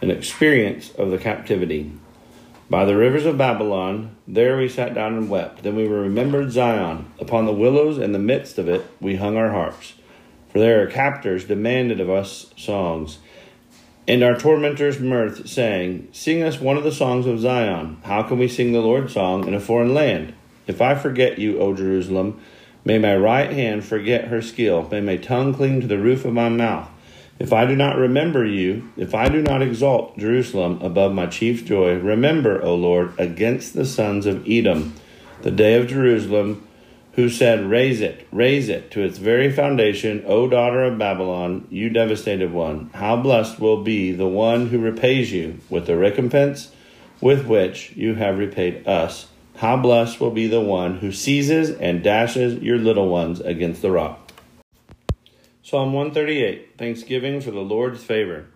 an experience of the captivity. By the rivers of Babylon, there we sat down and wept. Then we remembered Zion. Upon the willows in the midst of it, we hung our harps. For there our captors demanded of us songs. And our tormentors mirth, saying, Sing us one of the songs of Zion. How can we sing the Lord's song in a foreign land? If I forget you, O Jerusalem, may my right hand forget her skill. May my tongue cling to the roof of my mouth. If I do not remember you, if I do not exalt Jerusalem above my chief joy, remember, O Lord, against the sons of Edom, the day of Jerusalem, who said, Raise it, raise it to its very foundation, O daughter of Babylon, you devastated one. How blessed will be the one who repays you with the recompense with which you have repaid us. How blessed will be the one who seizes and dashes your little ones against the rock. Psalm 138 Thanksgiving for the Lord's favor.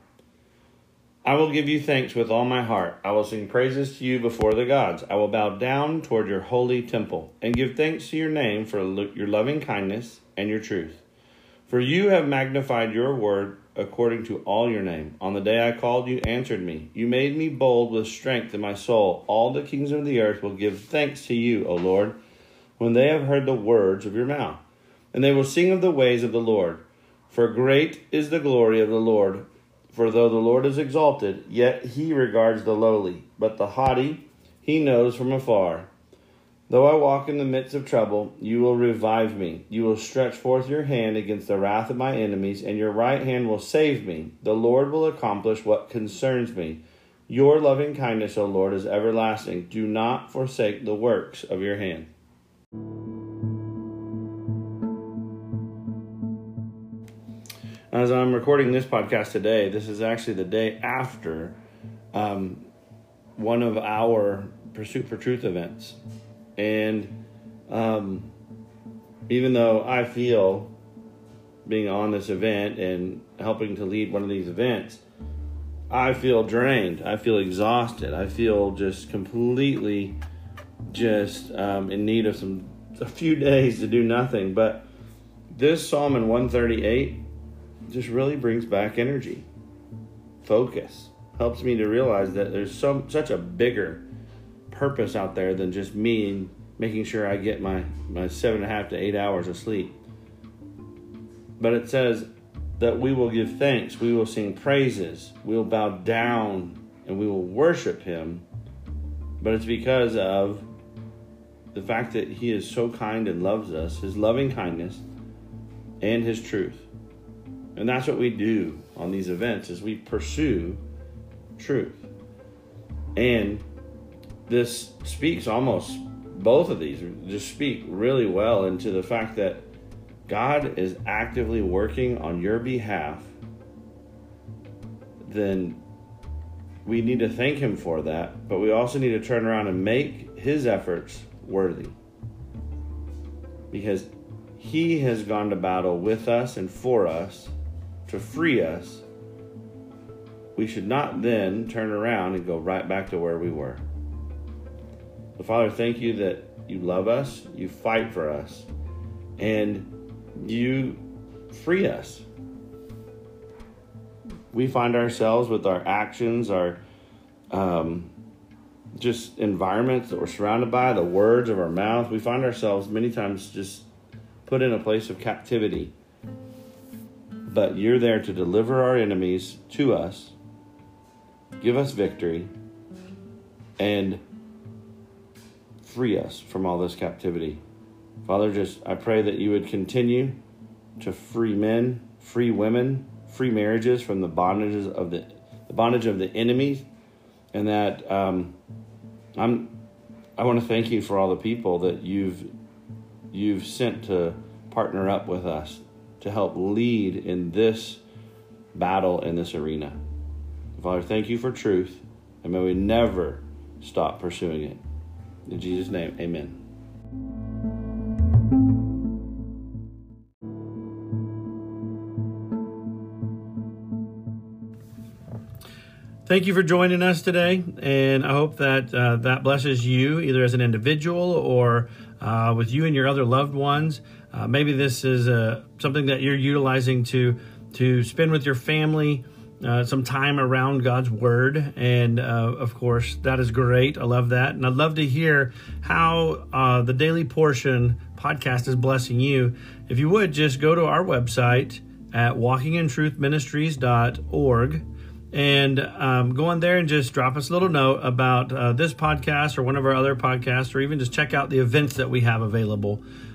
I will give you thanks with all my heart. I will sing praises to you before the gods. I will bow down toward your holy temple and give thanks to your name for your loving kindness and your truth. For you have magnified your word according to all your name. On the day I called, you answered me. You made me bold with strength in my soul. All the kings of the earth will give thanks to you, O Lord, when they have heard the words of your mouth. And they will sing of the ways of the Lord for great is the glory of the Lord. For though the Lord is exalted, yet he regards the lowly, but the haughty he knows from afar. Though I walk in the midst of trouble, you will revive me. You will stretch forth your hand against the wrath of my enemies, and your right hand will save me. The Lord will accomplish what concerns me. Your loving kindness, O Lord, is everlasting. Do not forsake the works of your hand. As I'm recording this podcast today, this is actually the day after um, one of our Pursuit for Truth events. And um, even though I feel being on this event and helping to lead one of these events, I feel drained. I feel exhausted. I feel just completely just um, in need of some a few days to do nothing. But this Psalm in 138 just really brings back energy, focus, helps me to realize that there's some such a bigger purpose out there than just me making sure I get my, my seven and a half to eight hours of sleep. But it says that we will give thanks, we will sing praises, we will bow down, and we will worship Him. But it's because of the fact that He is so kind and loves us, His loving kindness, and his truth. And that's what we do on these events is we pursue truth. And this speaks almost both of these just speak really well into the fact that God is actively working on your behalf, then we need to thank Him for that, but we also need to turn around and make His efforts worthy. Because He has gone to battle with us and for us to free us. We should not then turn around and go right back to where we were. So, Father, thank you that you love us, you fight for us, and you free us. We find ourselves with our actions, our um, just environments that we're surrounded by, the words of our mouth, we find ourselves many times just put in a place of captivity. But you're there to deliver our enemies to us, give us victory, and free us from all this captivity. Father, just I pray that you would continue to free men, free women, free marriages from the bondages of the, the bondage of the enemies, and that um, I'm I want to thank you for all the people that you've you've sent to partner up with us to help lead in this battle in this arena. Father, thank you for truth, and may we never stop pursuing it. In Jesus' name, amen. Thank you for joining us today, and I hope that uh, that blesses you either as an individual or uh, with you and your other loved ones. Uh, maybe this is uh, something that you're utilizing to to spend with your family uh, some time around God's Word, and uh, of course that is great. I love that, and I'd love to hear how the Daily Portion podcast is blessing you. If you would just go to our website at walkingintruthministries.org and um, go on there and just drop us a little note about uh, this podcast or one of our other podcasts, or even just check out the events that we have available.